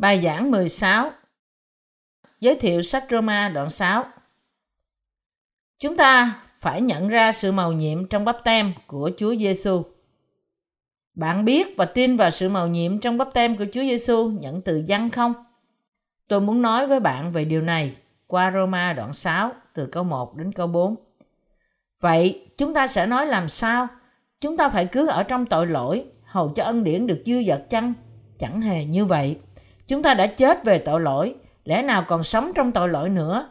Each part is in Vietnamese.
Bài giảng 16 Giới thiệu sách Roma đoạn 6 Chúng ta phải nhận ra sự màu nhiệm trong bắp tem của Chúa Giêsu. Bạn biết và tin vào sự màu nhiệm trong bắp tem của Chúa Giêsu nhận từ dân không? Tôi muốn nói với bạn về điều này qua Roma đoạn 6 từ câu 1 đến câu 4. Vậy, chúng ta sẽ nói làm sao? Chúng ta phải cứ ở trong tội lỗi, hầu cho ân điển được dư dật chăng? Chẳng hề như vậy. Chúng ta đã chết về tội lỗi, lẽ nào còn sống trong tội lỗi nữa?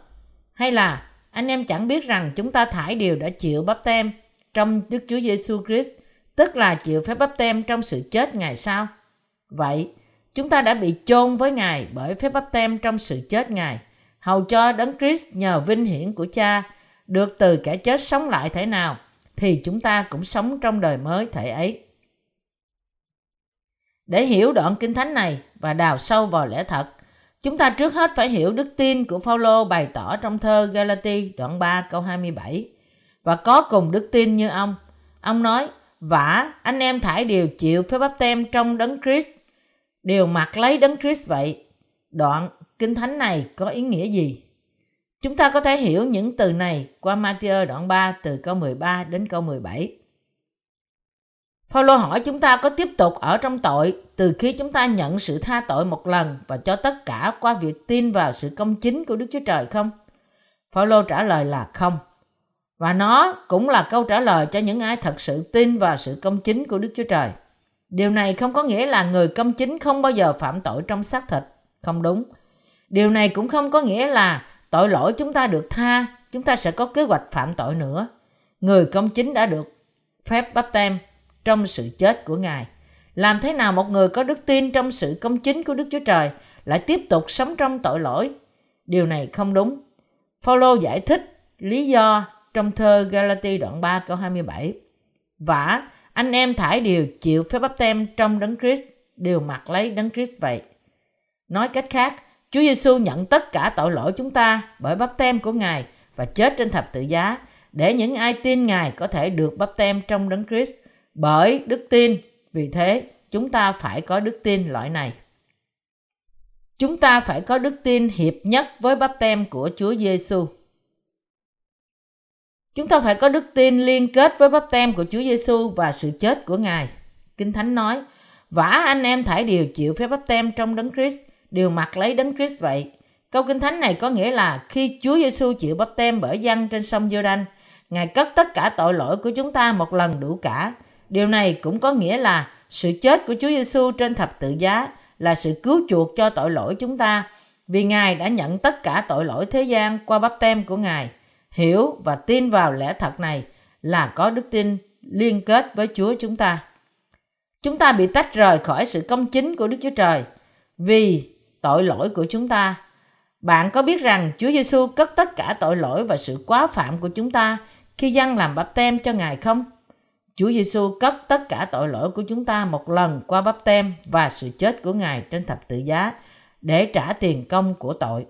Hay là anh em chẳng biết rằng chúng ta thải điều đã chịu bắp tem trong Đức Chúa Giêsu Christ, tức là chịu phép bắp tem trong sự chết Ngài sao? Vậy, chúng ta đã bị chôn với Ngài bởi phép bắp tem trong sự chết Ngài, hầu cho Đấng Christ nhờ vinh hiển của Cha được từ kẻ chết sống lại thể nào, thì chúng ta cũng sống trong đời mới thể ấy. Để hiểu đoạn kinh thánh này và đào sâu vào lẽ thật, chúng ta trước hết phải hiểu đức tin của Phaolô bày tỏ trong thơ Galati đoạn 3 câu 27 và có cùng đức tin như ông. Ông nói, vả anh em thải đều chịu phép bắp tem trong đấng Christ, đều mặc lấy đấng Christ vậy. Đoạn kinh thánh này có ý nghĩa gì? Chúng ta có thể hiểu những từ này qua Matthew đoạn 3 từ câu 13 đến câu 17. Phaolô hỏi chúng ta có tiếp tục ở trong tội từ khi chúng ta nhận sự tha tội một lần và cho tất cả qua việc tin vào sự công chính của Đức Chúa Trời không? Phaolô trả lời là không. Và nó cũng là câu trả lời cho những ai thật sự tin vào sự công chính của Đức Chúa Trời. Điều này không có nghĩa là người công chính không bao giờ phạm tội trong xác thịt. Không đúng. Điều này cũng không có nghĩa là tội lỗi chúng ta được tha, chúng ta sẽ có kế hoạch phạm tội nữa. Người công chính đã được phép bắp tem trong sự chết của Ngài. Làm thế nào một người có đức tin trong sự công chính của Đức Chúa Trời lại tiếp tục sống trong tội lỗi? Điều này không đúng. Phaolô giải thích lý do trong thơ Galati đoạn 3 câu 27. Vả, anh em thải đều chịu phép bắp tem trong đấng Christ, đều mặc lấy đấng Christ vậy. Nói cách khác, Chúa Giêsu nhận tất cả tội lỗi chúng ta bởi bắp tem của Ngài và chết trên thập tự giá để những ai tin Ngài có thể được bắp tem trong đấng Christ bởi đức tin. Vì thế, chúng ta phải có đức tin loại này. Chúng ta phải có đức tin hiệp nhất với bắp tem của Chúa Giêsu. Chúng ta phải có đức tin liên kết với bắp tem của Chúa Giêsu và sự chết của Ngài. Kinh Thánh nói, vả anh em thải đều chịu phép bắp tem trong đấng Christ, đều mặc lấy đấng Christ vậy. Câu Kinh Thánh này có nghĩa là khi Chúa Giêsu chịu bắp tem bởi dân trên sông Giô-đanh, Ngài cất tất cả tội lỗi của chúng ta một lần đủ cả. Điều này cũng có nghĩa là sự chết của Chúa Giêsu trên thập tự giá là sự cứu chuộc cho tội lỗi chúng ta, vì Ngài đã nhận tất cả tội lỗi thế gian qua bắp tem của Ngài. Hiểu và tin vào lẽ thật này là có đức tin liên kết với Chúa chúng ta. Chúng ta bị tách rời khỏi sự công chính của Đức Chúa Trời vì tội lỗi của chúng ta. Bạn có biết rằng Chúa Giêsu cất tất cả tội lỗi và sự quá phạm của chúng ta khi dân làm bắp tem cho Ngài không? Chúa Giêsu cất tất cả tội lỗi của chúng ta một lần qua bắp tem và sự chết của Ngài trên thập tự giá để trả tiền công của tội.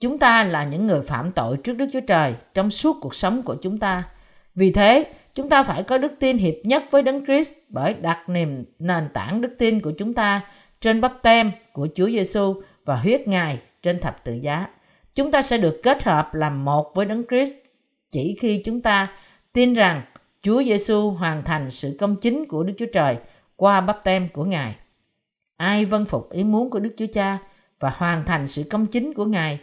Chúng ta là những người phạm tội trước Đức Chúa Trời trong suốt cuộc sống của chúng ta. Vì thế, chúng ta phải có đức tin hiệp nhất với Đấng Christ bởi đặt niềm nền tảng đức tin của chúng ta trên bắp tem của Chúa Giêsu và huyết Ngài trên thập tự giá. Chúng ta sẽ được kết hợp làm một với Đấng Christ chỉ khi chúng ta tin rằng Chúa Giêsu hoàn thành sự công chính của Đức Chúa Trời qua bắp tem của Ngài. Ai vâng phục ý muốn của Đức Chúa Cha và hoàn thành sự công chính của Ngài,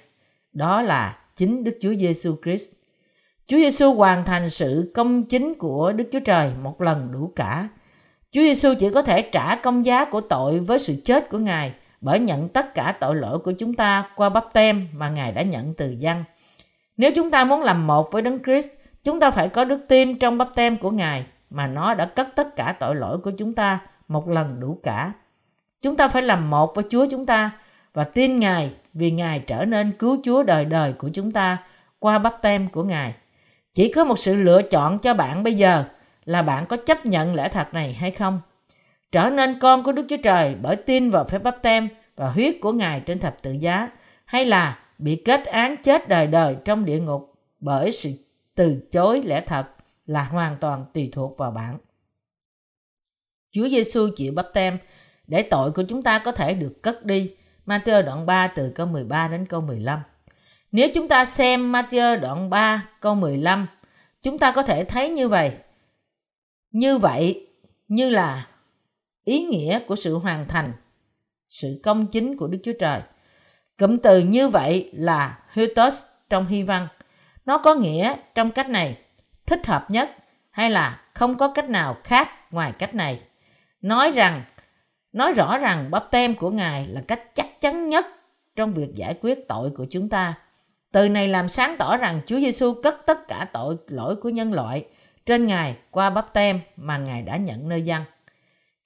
đó là chính Đức Chúa Giêsu Christ. Chúa Giêsu hoàn thành sự công chính của Đức Chúa Trời một lần đủ cả. Chúa Giêsu chỉ có thể trả công giá của tội với sự chết của Ngài bởi nhận tất cả tội lỗi của chúng ta qua bắp tem mà Ngài đã nhận từ dân. Nếu chúng ta muốn làm một với Đấng Christ, Chúng ta phải có đức tin trong bắp tem của Ngài, mà nó đã cất tất cả tội lỗi của chúng ta một lần đủ cả. Chúng ta phải làm một với Chúa chúng ta và tin Ngài vì Ngài trở nên cứu Chúa đời đời của chúng ta qua bắp tem của Ngài. Chỉ có một sự lựa chọn cho bạn bây giờ là bạn có chấp nhận lẽ thật này hay không. Trở nên con của Đức Chúa Trời bởi tin vào phép bắp tem và huyết của Ngài trên thập tự giá, hay là bị kết án chết đời đời trong địa ngục bởi sự từ chối lẽ thật là hoàn toàn tùy thuộc vào bạn. Chúa Giêsu chịu bắp tem để tội của chúng ta có thể được cất đi. Matthew đoạn 3 từ câu 13 đến câu 15. Nếu chúng ta xem Matthew đoạn 3 câu 15, chúng ta có thể thấy như vậy. Như vậy, như là ý nghĩa của sự hoàn thành, sự công chính của Đức Chúa Trời. Cụm từ như vậy là hutos trong Hy văn. Nó có nghĩa trong cách này, thích hợp nhất hay là không có cách nào khác ngoài cách này. Nói rằng, nói rõ rằng bắp tem của Ngài là cách chắc chắn nhất trong việc giải quyết tội của chúng ta. Từ này làm sáng tỏ rằng Chúa Giêsu cất tất cả tội lỗi của nhân loại trên Ngài qua bắp tem mà Ngài đã nhận nơi dân.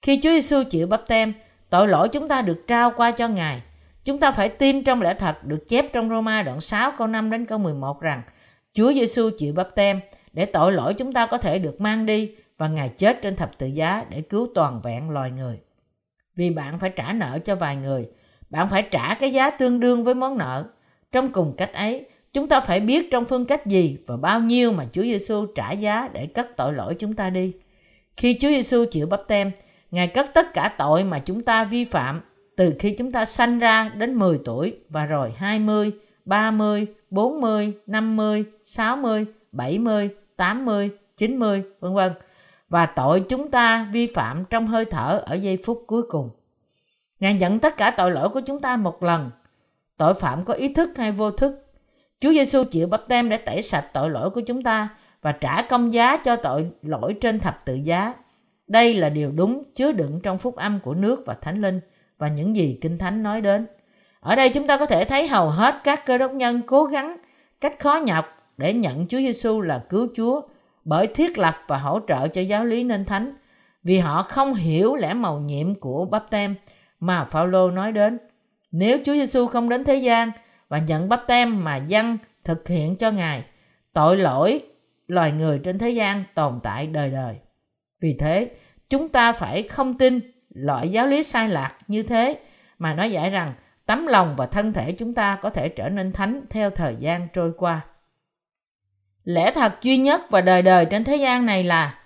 Khi Chúa Giêsu chịu bắp tem, tội lỗi chúng ta được trao qua cho Ngài. Chúng ta phải tin trong lẽ thật được chép trong Roma đoạn 6 câu 5 đến câu 11 rằng Chúa Giêsu chịu bắp tem để tội lỗi chúng ta có thể được mang đi và Ngài chết trên thập tự giá để cứu toàn vẹn loài người. Vì bạn phải trả nợ cho vài người, bạn phải trả cái giá tương đương với món nợ. Trong cùng cách ấy, chúng ta phải biết trong phương cách gì và bao nhiêu mà Chúa Giêsu trả giá để cất tội lỗi chúng ta đi. Khi Chúa Giêsu chịu bắp tem, Ngài cất tất cả tội mà chúng ta vi phạm từ khi chúng ta sanh ra đến 10 tuổi và rồi 20, 30, 40, 50, 60, 70, 80, 90, vân vân và tội chúng ta vi phạm trong hơi thở ở giây phút cuối cùng. Ngài nhận tất cả tội lỗi của chúng ta một lần. Tội phạm có ý thức hay vô thức. Chúa Giêsu chịu bắp tem để tẩy sạch tội lỗi của chúng ta và trả công giá cho tội lỗi trên thập tự giá. Đây là điều đúng chứa đựng trong phúc âm của nước và thánh linh và những gì Kinh Thánh nói đến. Ở đây chúng ta có thể thấy hầu hết các cơ đốc nhân cố gắng cách khó nhọc để nhận Chúa Giêsu là cứu Chúa bởi thiết lập và hỗ trợ cho giáo lý nên thánh vì họ không hiểu lẽ màu nhiệm của bắp tem mà Phaolô nói đến. Nếu Chúa Giêsu không đến thế gian và nhận bắp tem mà dân thực hiện cho Ngài, tội lỗi loài người trên thế gian tồn tại đời đời. Vì thế, chúng ta phải không tin loại giáo lý sai lạc như thế mà nói giải rằng tấm lòng và thân thể chúng ta có thể trở nên thánh theo thời gian trôi qua. Lẽ thật duy nhất và đời đời trên thế gian này là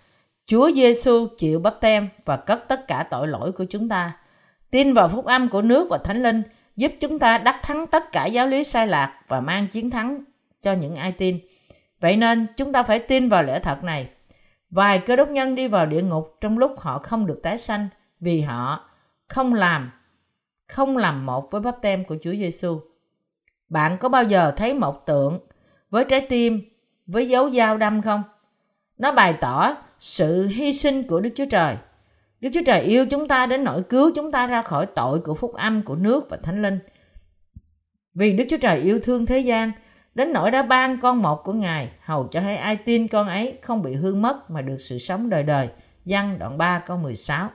Chúa Giêsu chịu bắp tem và cất tất cả tội lỗi của chúng ta. Tin vào phúc âm của nước và thánh linh giúp chúng ta đắc thắng tất cả giáo lý sai lạc và mang chiến thắng cho những ai tin. Vậy nên chúng ta phải tin vào lẽ thật này. Vài cơ đốc nhân đi vào địa ngục trong lúc họ không được tái sanh vì họ không làm không làm một với bắp tem của Chúa Giêsu. Bạn có bao giờ thấy một tượng với trái tim với dấu dao đâm không? Nó bày tỏ sự hy sinh của Đức Chúa Trời. Đức Chúa Trời yêu chúng ta đến nỗi cứu chúng ta ra khỏi tội của phúc âm của nước và thánh linh. Vì Đức Chúa Trời yêu thương thế gian, đến nỗi đã ban con một của Ngài, hầu cho hay ai tin con ấy không bị hư mất mà được sự sống đời đời. Văn đoạn 3 câu 16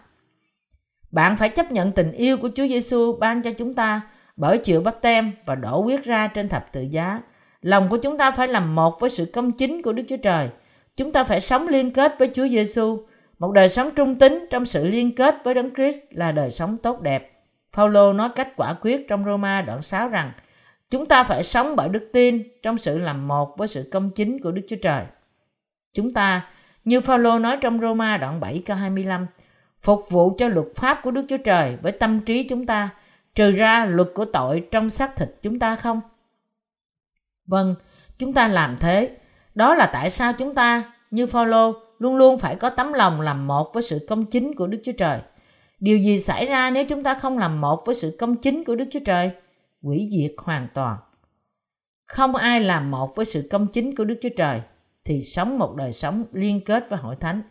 bạn phải chấp nhận tình yêu của Chúa Giêsu ban cho chúng ta bởi chịu bắp tem và đổ huyết ra trên thập tự giá Lòng của chúng ta phải làm một với sự công chính của Đức Chúa Trời. Chúng ta phải sống liên kết với Chúa Giêsu. Một đời sống trung tín trong sự liên kết với Đấng Christ là đời sống tốt đẹp. Phaolô nói cách quả quyết trong Roma đoạn 6 rằng chúng ta phải sống bởi đức tin trong sự làm một với sự công chính của Đức Chúa Trời. Chúng ta, như Phaolô nói trong Roma đoạn 7 câu 25, phục vụ cho luật pháp của Đức Chúa Trời với tâm trí chúng ta, trừ ra luật của tội trong xác thịt chúng ta không? Vâng, chúng ta làm thế. Đó là tại sao chúng ta, như Phaolô, luôn luôn phải có tấm lòng làm một với sự công chính của Đức Chúa Trời. Điều gì xảy ra nếu chúng ta không làm một với sự công chính của Đức Chúa Trời? Quỷ diệt hoàn toàn. Không ai làm một với sự công chính của Đức Chúa Trời thì sống một đời sống liên kết với hội thánh.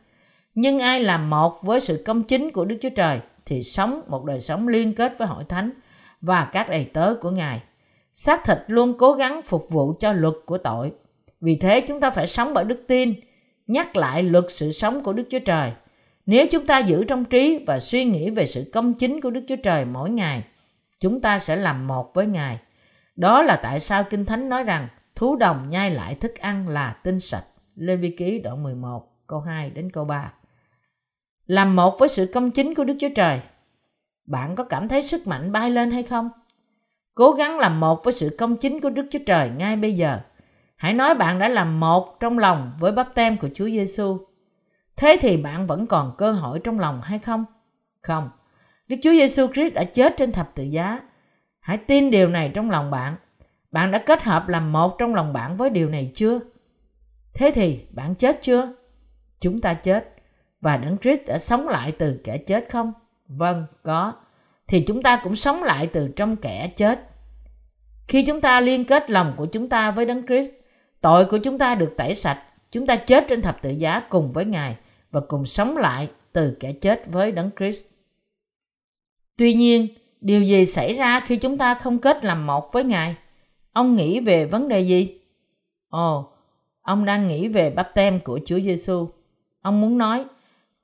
Nhưng ai làm một với sự công chính của Đức Chúa Trời thì sống một đời sống liên kết với hội thánh và các đầy tớ của Ngài xác thịt luôn cố gắng phục vụ cho luật của tội. Vì thế chúng ta phải sống bởi đức tin, nhắc lại luật sự sống của Đức Chúa Trời. Nếu chúng ta giữ trong trí và suy nghĩ về sự công chính của Đức Chúa Trời mỗi ngày, chúng ta sẽ làm một với Ngài. Đó là tại sao Kinh Thánh nói rằng thú đồng nhai lại thức ăn là tinh sạch. Lê Vi Ký đoạn 11 câu 2 đến câu 3. Làm một với sự công chính của Đức Chúa Trời. Bạn có cảm thấy sức mạnh bay lên hay không? Cố gắng làm một với sự công chính của Đức Chúa Trời ngay bây giờ. Hãy nói bạn đã làm một trong lòng với bắp tem của Chúa Giêsu. Thế thì bạn vẫn còn cơ hội trong lòng hay không? Không. Đức Chúa Giêsu Christ đã chết trên thập tự giá. Hãy tin điều này trong lòng bạn. Bạn đã kết hợp làm một trong lòng bạn với điều này chưa? Thế thì bạn chết chưa? Chúng ta chết và Đấng Christ đã sống lại từ kẻ chết không? Vâng, có. Thì chúng ta cũng sống lại từ trong kẻ chết. Khi chúng ta liên kết lòng của chúng ta với Đấng Christ, tội của chúng ta được tẩy sạch, chúng ta chết trên thập tự giá cùng với Ngài và cùng sống lại từ kẻ chết với Đấng Christ. Tuy nhiên, điều gì xảy ra khi chúng ta không kết làm một với Ngài? Ông nghĩ về vấn đề gì? Ồ, ông đang nghĩ về bắp tem của Chúa Giêsu. Ông muốn nói,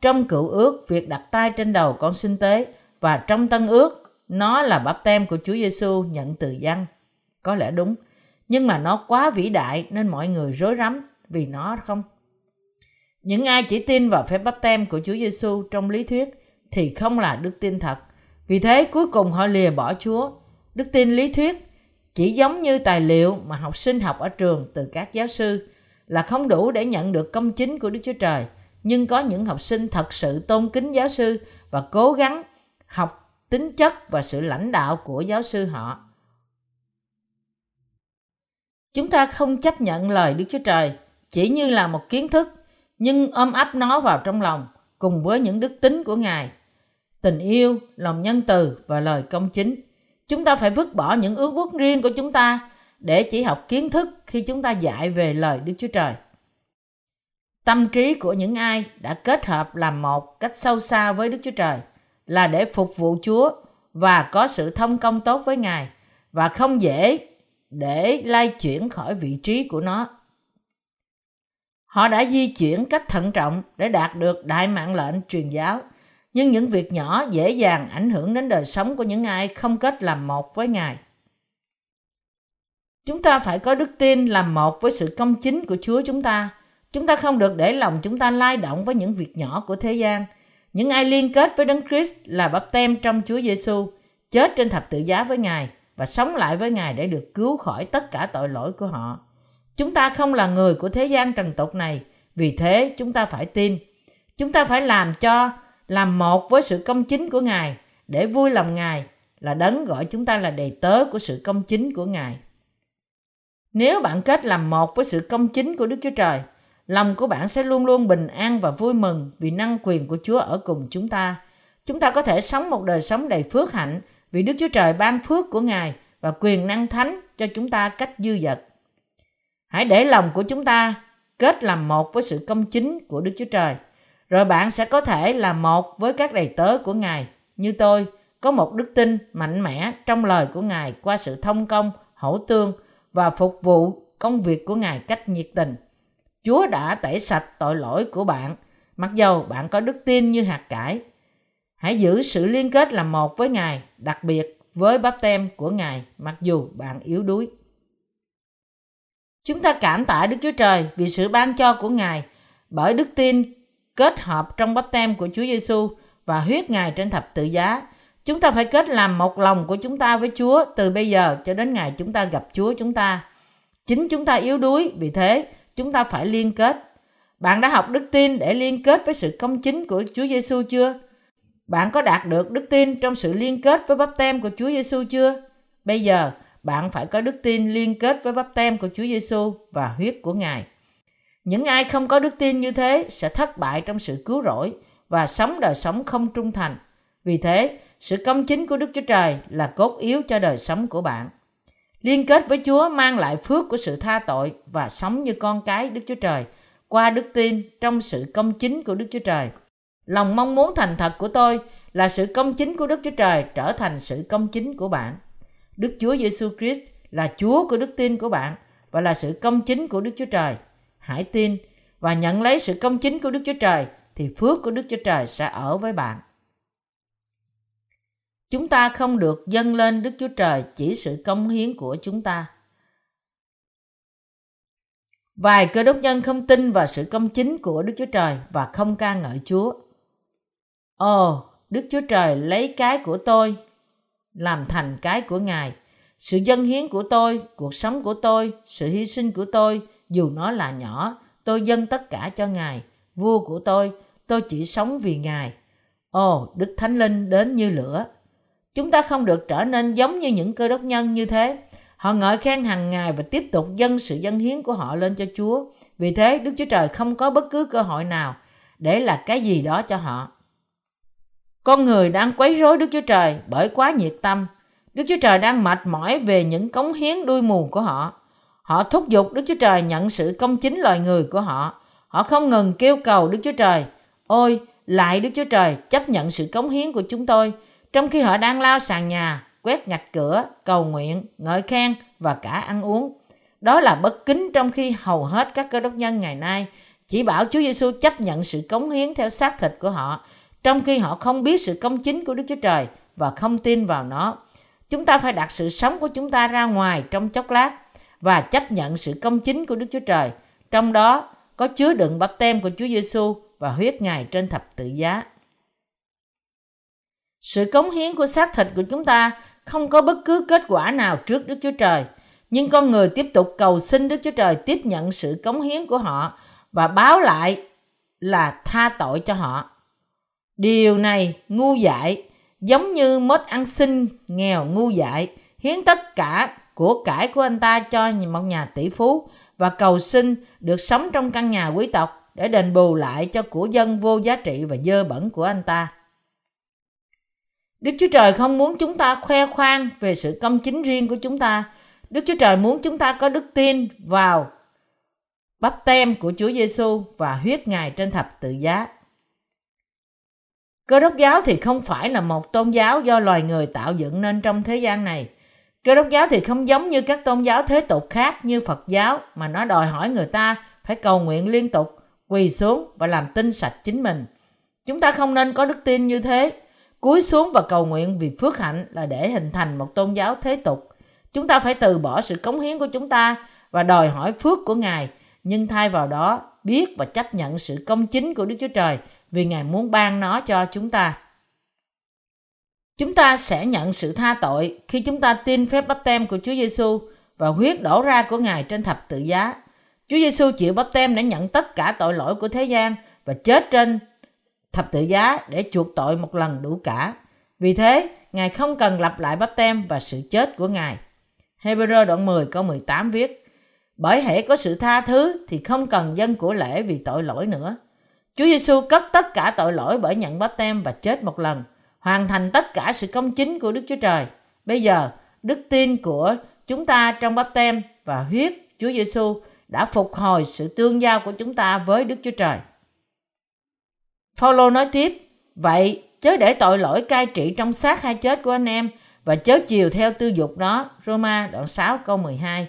trong cựu ước, việc đặt tay trên đầu con sinh tế và trong tân ước, nó là bắp tem của Chúa Giêsu nhận từ dân. Có lẽ đúng, nhưng mà nó quá vĩ đại nên mọi người rối rắm vì nó không. Những ai chỉ tin vào phép bắp tem của Chúa Giêsu trong lý thuyết thì không là đức tin thật. Vì thế cuối cùng họ lìa bỏ Chúa. Đức tin lý thuyết chỉ giống như tài liệu mà học sinh học ở trường từ các giáo sư là không đủ để nhận được công chính của Đức Chúa Trời. Nhưng có những học sinh thật sự tôn kính giáo sư và cố gắng học tính chất và sự lãnh đạo của giáo sư họ. Chúng ta không chấp nhận lời Đức Chúa Trời chỉ như là một kiến thức, nhưng ôm ấp nó vào trong lòng cùng với những đức tính của Ngài, tình yêu, lòng nhân từ và lời công chính. Chúng ta phải vứt bỏ những ước quốc riêng của chúng ta để chỉ học kiến thức khi chúng ta dạy về lời Đức Chúa Trời. Tâm trí của những ai đã kết hợp làm một cách sâu xa với Đức Chúa Trời là để phục vụ Chúa và có sự thông công tốt với Ngài và không dễ để lay chuyển khỏi vị trí của nó. Họ đã di chuyển cách thận trọng để đạt được đại mạng lệnh truyền giáo, nhưng những việc nhỏ dễ dàng ảnh hưởng đến đời sống của những ai không kết làm một với Ngài. Chúng ta phải có đức tin làm một với sự công chính của Chúa chúng ta. Chúng ta không được để lòng chúng ta lai động với những việc nhỏ của thế gian. Những ai liên kết với Đấng Christ là bắp tem trong Chúa Giêsu, chết trên thập tự giá với Ngài và sống lại với Ngài để được cứu khỏi tất cả tội lỗi của họ. Chúng ta không là người của thế gian trần tục này, vì thế chúng ta phải tin. Chúng ta phải làm cho, làm một với sự công chính của Ngài, để vui lòng Ngài là đấng gọi chúng ta là đầy tớ của sự công chính của Ngài. Nếu bạn kết làm một với sự công chính của Đức Chúa Trời, lòng của bạn sẽ luôn luôn bình an và vui mừng vì năng quyền của Chúa ở cùng chúng ta. Chúng ta có thể sống một đời sống đầy phước hạnh vì Đức Chúa Trời ban phước của Ngài và quyền năng thánh cho chúng ta cách dư dật. Hãy để lòng của chúng ta kết làm một với sự công chính của Đức Chúa Trời. Rồi bạn sẽ có thể là một với các đầy tớ của Ngài. Như tôi, có một đức tin mạnh mẽ trong lời của Ngài qua sự thông công, hỗ tương và phục vụ công việc của Ngài cách nhiệt tình. Chúa đã tẩy sạch tội lỗi của bạn, mặc dầu bạn có đức tin như hạt cải. Hãy giữ sự liên kết làm một với Ngài, đặc biệt với bắp tem của Ngài, mặc dù bạn yếu đuối. Chúng ta cảm tạ Đức Chúa Trời vì sự ban cho của Ngài bởi đức tin kết hợp trong bắp tem của Chúa Giêsu và huyết Ngài trên thập tự giá. Chúng ta phải kết làm một lòng của chúng ta với Chúa từ bây giờ cho đến ngày chúng ta gặp Chúa chúng ta. Chính chúng ta yếu đuối, vì thế chúng ta phải liên kết. Bạn đã học đức tin để liên kết với sự công chính của Chúa Giêsu chưa? Bạn có đạt được đức tin trong sự liên kết với bắp tem của Chúa Giêsu chưa? Bây giờ, bạn phải có đức tin liên kết với bắp tem của Chúa Giêsu và huyết của Ngài. Những ai không có đức tin như thế sẽ thất bại trong sự cứu rỗi và sống đời sống không trung thành. Vì thế, sự công chính của Đức Chúa Trời là cốt yếu cho đời sống của bạn. Liên kết với Chúa mang lại phước của sự tha tội và sống như con cái Đức Chúa Trời, qua đức tin trong sự công chính của Đức Chúa Trời. Lòng mong muốn thành thật của tôi là sự công chính của Đức Chúa Trời trở thành sự công chính của bạn. Đức Chúa Giêsu Christ là Chúa của đức tin của bạn và là sự công chính của Đức Chúa Trời. Hãy tin và nhận lấy sự công chính của Đức Chúa Trời thì phước của Đức Chúa Trời sẽ ở với bạn. Chúng ta không được dâng lên Đức Chúa Trời chỉ sự công hiến của chúng ta. Vài cơ đốc nhân không tin vào sự công chính của Đức Chúa Trời và không ca ngợi Chúa. Ồ, Đức Chúa Trời lấy cái của tôi làm thành cái của Ngài. Sự dân hiến của tôi, cuộc sống của tôi, sự hy sinh của tôi, dù nó là nhỏ, tôi dâng tất cả cho Ngài. Vua của tôi, tôi chỉ sống vì Ngài. Ồ, Đức Thánh Linh đến như lửa. Chúng ta không được trở nên giống như những cơ đốc nhân như thế. Họ ngợi khen hàng ngày và tiếp tục dâng sự dân hiến của họ lên cho Chúa. Vì thế, Đức Chúa Trời không có bất cứ cơ hội nào để là cái gì đó cho họ. Con người đang quấy rối Đức Chúa Trời bởi quá nhiệt tâm. Đức Chúa Trời đang mệt mỏi về những cống hiến đuôi mù của họ. Họ thúc giục Đức Chúa Trời nhận sự công chính loài người của họ. Họ không ngừng kêu cầu Đức Chúa Trời, ôi, lại Đức Chúa Trời chấp nhận sự cống hiến của chúng tôi, trong khi họ đang lao sàn nhà, quét ngạch cửa, cầu nguyện, ngợi khen và cả ăn uống. Đó là bất kính trong khi hầu hết các cơ đốc nhân ngày nay chỉ bảo Chúa Giêsu chấp nhận sự cống hiến theo xác thịt của họ, trong khi họ không biết sự công chính của Đức Chúa Trời và không tin vào nó. Chúng ta phải đặt sự sống của chúng ta ra ngoài trong chốc lát và chấp nhận sự công chính của Đức Chúa Trời. Trong đó có chứa đựng bắp tem của Chúa Giêsu và huyết Ngài trên thập tự giá. Sự cống hiến của xác thịt của chúng ta không có bất cứ kết quả nào trước Đức Chúa Trời, nhưng con người tiếp tục cầu xin Đức Chúa Trời tiếp nhận sự cống hiến của họ và báo lại là tha tội cho họ. Điều này ngu dại, giống như mốt ăn xin nghèo ngu dại, hiến tất cả của cải của anh ta cho một nhà tỷ phú và cầu xin được sống trong căn nhà quý tộc để đền bù lại cho của dân vô giá trị và dơ bẩn của anh ta. Đức Chúa Trời không muốn chúng ta khoe khoang về sự công chính riêng của chúng ta. Đức Chúa Trời muốn chúng ta có đức tin vào bắp tem của Chúa Giêsu và huyết Ngài trên thập tự giá. Cơ đốc giáo thì không phải là một tôn giáo do loài người tạo dựng nên trong thế gian này. Cơ đốc giáo thì không giống như các tôn giáo thế tục khác như Phật giáo mà nó đòi hỏi người ta phải cầu nguyện liên tục, quỳ xuống và làm tinh sạch chính mình. Chúng ta không nên có đức tin như thế. Cúi xuống và cầu nguyện vì phước hạnh là để hình thành một tôn giáo thế tục. Chúng ta phải từ bỏ sự cống hiến của chúng ta và đòi hỏi phước của Ngài, nhưng thay vào đó biết và chấp nhận sự công chính của Đức Chúa Trời vì Ngài muốn ban nó cho chúng ta. Chúng ta sẽ nhận sự tha tội khi chúng ta tin phép bắp tem của Chúa Giêsu và huyết đổ ra của Ngài trên thập tự giá. Chúa Giêsu chịu bắp tem để nhận tất cả tội lỗi của thế gian và chết trên thập tự giá để chuộc tội một lần đủ cả. Vì thế, Ngài không cần lặp lại bắp tem và sự chết của Ngài. Hebrew đoạn 10 câu 18 viết Bởi hệ có sự tha thứ thì không cần dân của lễ vì tội lỗi nữa. Chúa Giêsu cất tất cả tội lỗi bởi nhận bắp tem và chết một lần hoàn thành tất cả sự công chính của Đức Chúa Trời. Bây giờ, đức tin của chúng ta trong bắp tem và huyết Chúa Giêsu đã phục hồi sự tương giao của chúng ta với Đức Chúa Trời. Phaolô nói tiếp, vậy chớ để tội lỗi cai trị trong xác hay chết của anh em và chớ chiều theo tư dục đó. Roma đoạn 6 câu 12.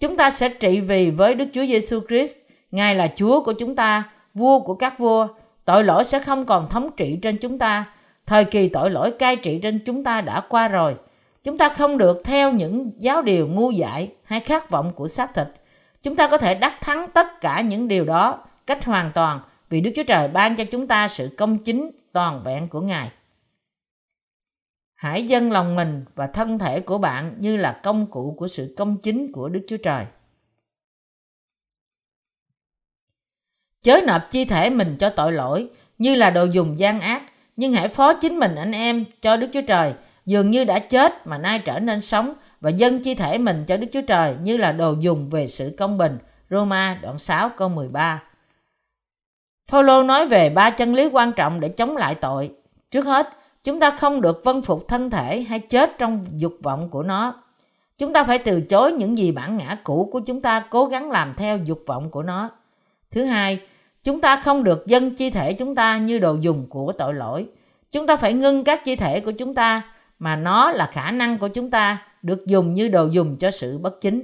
Chúng ta sẽ trị vì với Đức Chúa Giêsu Christ, Ngài là Chúa của chúng ta, vua của các vua. Tội lỗi sẽ không còn thống trị trên chúng ta Thời kỳ tội lỗi cai trị trên chúng ta đã qua rồi. Chúng ta không được theo những giáo điều ngu dại hay khát vọng của xác thịt. Chúng ta có thể đắc thắng tất cả những điều đó cách hoàn toàn vì Đức Chúa Trời ban cho chúng ta sự công chính toàn vẹn của Ngài. Hãy dâng lòng mình và thân thể của bạn như là công cụ của sự công chính của Đức Chúa Trời. Chớ nộp chi thể mình cho tội lỗi như là đồ dùng gian ác nhưng hãy phó chính mình anh em cho Đức Chúa Trời, dường như đã chết mà nay trở nên sống và dâng chi thể mình cho Đức Chúa Trời như là đồ dùng về sự công bình. Roma đoạn 6 câu 13 Phaolô nói về ba chân lý quan trọng để chống lại tội. Trước hết, chúng ta không được vân phục thân thể hay chết trong dục vọng của nó. Chúng ta phải từ chối những gì bản ngã cũ của chúng ta cố gắng làm theo dục vọng của nó. Thứ hai, Chúng ta không được dâng chi thể chúng ta như đồ dùng của tội lỗi. Chúng ta phải ngưng các chi thể của chúng ta mà nó là khả năng của chúng ta được dùng như đồ dùng cho sự bất chính.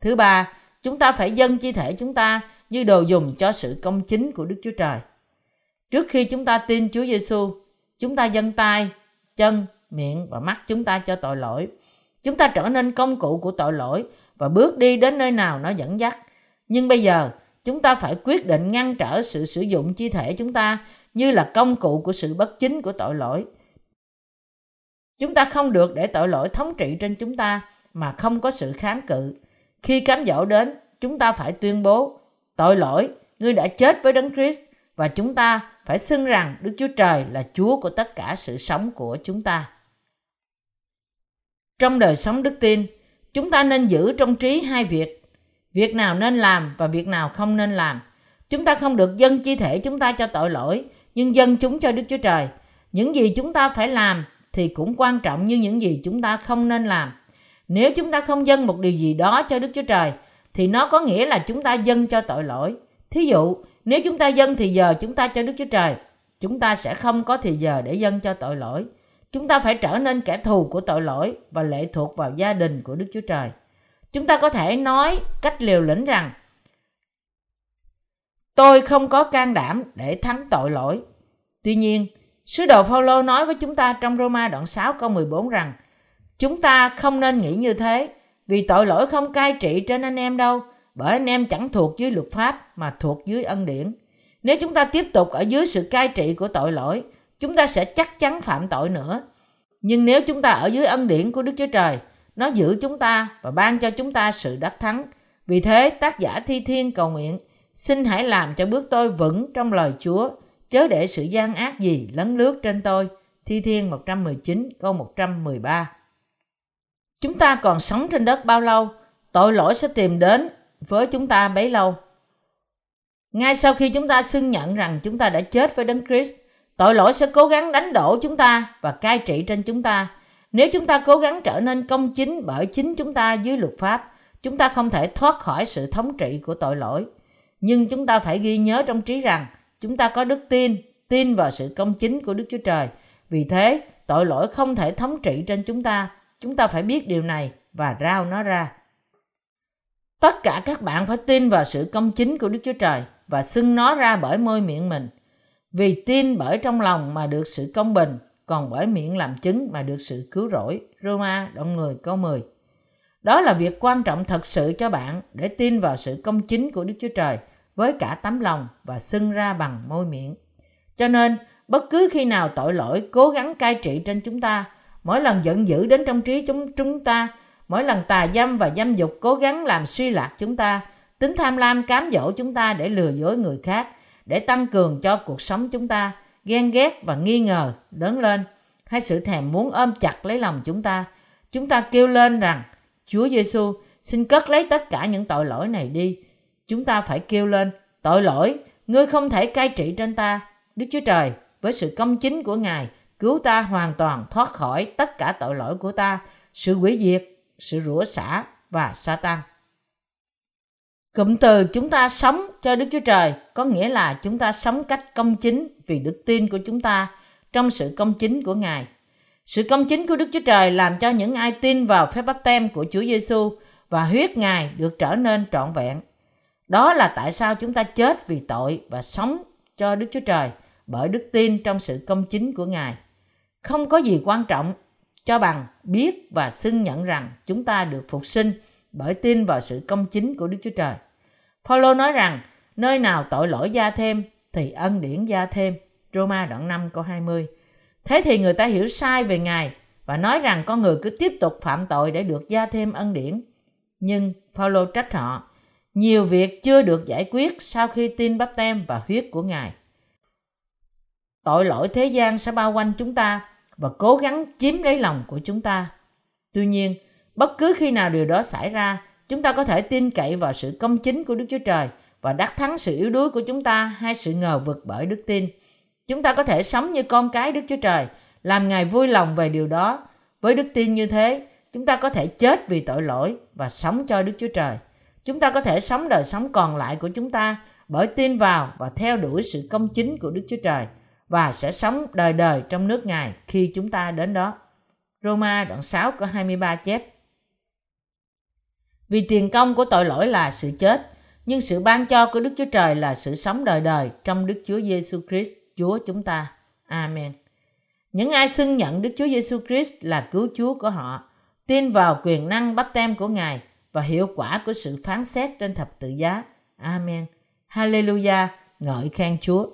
Thứ ba, chúng ta phải dâng chi thể chúng ta như đồ dùng cho sự công chính của Đức Chúa Trời. Trước khi chúng ta tin Chúa Giêsu, chúng ta dâng tay, chân, miệng và mắt chúng ta cho tội lỗi. Chúng ta trở nên công cụ của tội lỗi và bước đi đến nơi nào nó dẫn dắt. Nhưng bây giờ, chúng ta phải quyết định ngăn trở sự sử dụng chi thể chúng ta như là công cụ của sự bất chính của tội lỗi. Chúng ta không được để tội lỗi thống trị trên chúng ta mà không có sự kháng cự. Khi cám dỗ đến, chúng ta phải tuyên bố tội lỗi, ngươi đã chết với Đấng Christ và chúng ta phải xưng rằng Đức Chúa Trời là Chúa của tất cả sự sống của chúng ta. Trong đời sống đức tin, chúng ta nên giữ trong trí hai việc. Việc nào nên làm và việc nào không nên làm. Chúng ta không được dâng chi thể chúng ta cho tội lỗi, nhưng dâng chúng cho Đức Chúa Trời. Những gì chúng ta phải làm thì cũng quan trọng như những gì chúng ta không nên làm. Nếu chúng ta không dâng một điều gì đó cho Đức Chúa Trời, thì nó có nghĩa là chúng ta dâng cho tội lỗi. Thí dụ, nếu chúng ta dâng thì giờ chúng ta cho Đức Chúa Trời, chúng ta sẽ không có thì giờ để dâng cho tội lỗi. Chúng ta phải trở nên kẻ thù của tội lỗi và lệ thuộc vào gia đình của Đức Chúa Trời. Chúng ta có thể nói cách liều lĩnh rằng Tôi không có can đảm để thắng tội lỗi. Tuy nhiên, sứ đồ Phaolô nói với chúng ta trong Roma đoạn 6 câu 14 rằng chúng ta không nên nghĩ như thế vì tội lỗi không cai trị trên anh em đâu bởi anh em chẳng thuộc dưới luật pháp mà thuộc dưới ân điển. Nếu chúng ta tiếp tục ở dưới sự cai trị của tội lỗi, chúng ta sẽ chắc chắn phạm tội nữa. Nhưng nếu chúng ta ở dưới ân điển của Đức Chúa Trời, nó giữ chúng ta và ban cho chúng ta sự đắc thắng. Vì thế, tác giả Thi Thiên cầu nguyện, xin hãy làm cho bước tôi vững trong lời Chúa, chớ để sự gian ác gì lấn lướt trên tôi. Thi Thiên 119 câu 113 Chúng ta còn sống trên đất bao lâu, tội lỗi sẽ tìm đến với chúng ta bấy lâu. Ngay sau khi chúng ta xưng nhận rằng chúng ta đã chết với Đấng Christ, tội lỗi sẽ cố gắng đánh đổ chúng ta và cai trị trên chúng ta. Nếu chúng ta cố gắng trở nên công chính bởi chính chúng ta dưới luật pháp, chúng ta không thể thoát khỏi sự thống trị của tội lỗi. Nhưng chúng ta phải ghi nhớ trong trí rằng chúng ta có đức tin, tin vào sự công chính của Đức Chúa Trời. Vì thế, tội lỗi không thể thống trị trên chúng ta. Chúng ta phải biết điều này và rao nó ra. Tất cả các bạn phải tin vào sự công chính của Đức Chúa Trời và xưng nó ra bởi môi miệng mình. Vì tin bởi trong lòng mà được sự công bình, còn bởi miệng làm chứng mà được sự cứu rỗi. Roma đoạn 10 câu 10 Đó là việc quan trọng thật sự cho bạn để tin vào sự công chính của Đức Chúa Trời với cả tấm lòng và xưng ra bằng môi miệng. Cho nên, bất cứ khi nào tội lỗi cố gắng cai trị trên chúng ta, mỗi lần giận dữ đến trong trí chúng chúng ta, mỗi lần tà dâm và dâm dục cố gắng làm suy lạc chúng ta, tính tham lam cám dỗ chúng ta để lừa dối người khác, để tăng cường cho cuộc sống chúng ta, ghen ghét và nghi ngờ lớn lên, hay sự thèm muốn ôm chặt lấy lòng chúng ta, chúng ta kêu lên rằng Chúa Giêsu xin cất lấy tất cả những tội lỗi này đi. Chúng ta phải kêu lên, tội lỗi, ngươi không thể cai trị trên ta. Đức Chúa Trời, với sự công chính của Ngài, cứu ta hoàn toàn thoát khỏi tất cả tội lỗi của ta, sự hủy diệt, sự rủa xả và sa tăng. Cụm từ chúng ta sống cho Đức Chúa Trời có nghĩa là chúng ta sống cách công chính vì đức tin của chúng ta trong sự công chính của Ngài. Sự công chính của Đức Chúa Trời làm cho những ai tin vào phép báp tem của Chúa Giêsu và huyết Ngài được trở nên trọn vẹn. Đó là tại sao chúng ta chết vì tội và sống cho Đức Chúa Trời bởi đức tin trong sự công chính của Ngài. Không có gì quan trọng cho bằng biết và xưng nhận rằng chúng ta được phục sinh bởi tin vào sự công chính của Đức Chúa Trời. Phaolô nói rằng nơi nào tội lỗi gia thêm thì ân điển gia thêm. Roma đoạn 5 câu 20. Thế thì người ta hiểu sai về Ngài và nói rằng con người cứ tiếp tục phạm tội để được gia thêm ân điển. Nhưng Phaolô trách họ, nhiều việc chưa được giải quyết sau khi tin bắp tem và huyết của Ngài. Tội lỗi thế gian sẽ bao quanh chúng ta và cố gắng chiếm lấy lòng của chúng ta. Tuy nhiên, bất cứ khi nào điều đó xảy ra, chúng ta có thể tin cậy vào sự công chính của Đức Chúa Trời và đắc thắng sự yếu đuối của chúng ta hay sự ngờ vực bởi đức tin. Chúng ta có thể sống như con cái Đức Chúa Trời, làm Ngài vui lòng về điều đó. Với đức tin như thế, chúng ta có thể chết vì tội lỗi và sống cho Đức Chúa Trời. Chúng ta có thể sống đời sống còn lại của chúng ta bởi tin vào và theo đuổi sự công chính của Đức Chúa Trời và sẽ sống đời đời trong nước Ngài khi chúng ta đến đó. Roma đoạn 6 có 23 chép. Vì tiền công của tội lỗi là sự chết, nhưng sự ban cho của Đức Chúa Trời là sự sống đời đời trong Đức Chúa Giêsu Christ, Chúa chúng ta. Amen. Những ai xưng nhận Đức Chúa Giêsu Christ là cứu Chúa của họ, tin vào quyền năng bắp tem của Ngài và hiệu quả của sự phán xét trên thập tự giá. Amen. Hallelujah, ngợi khen Chúa.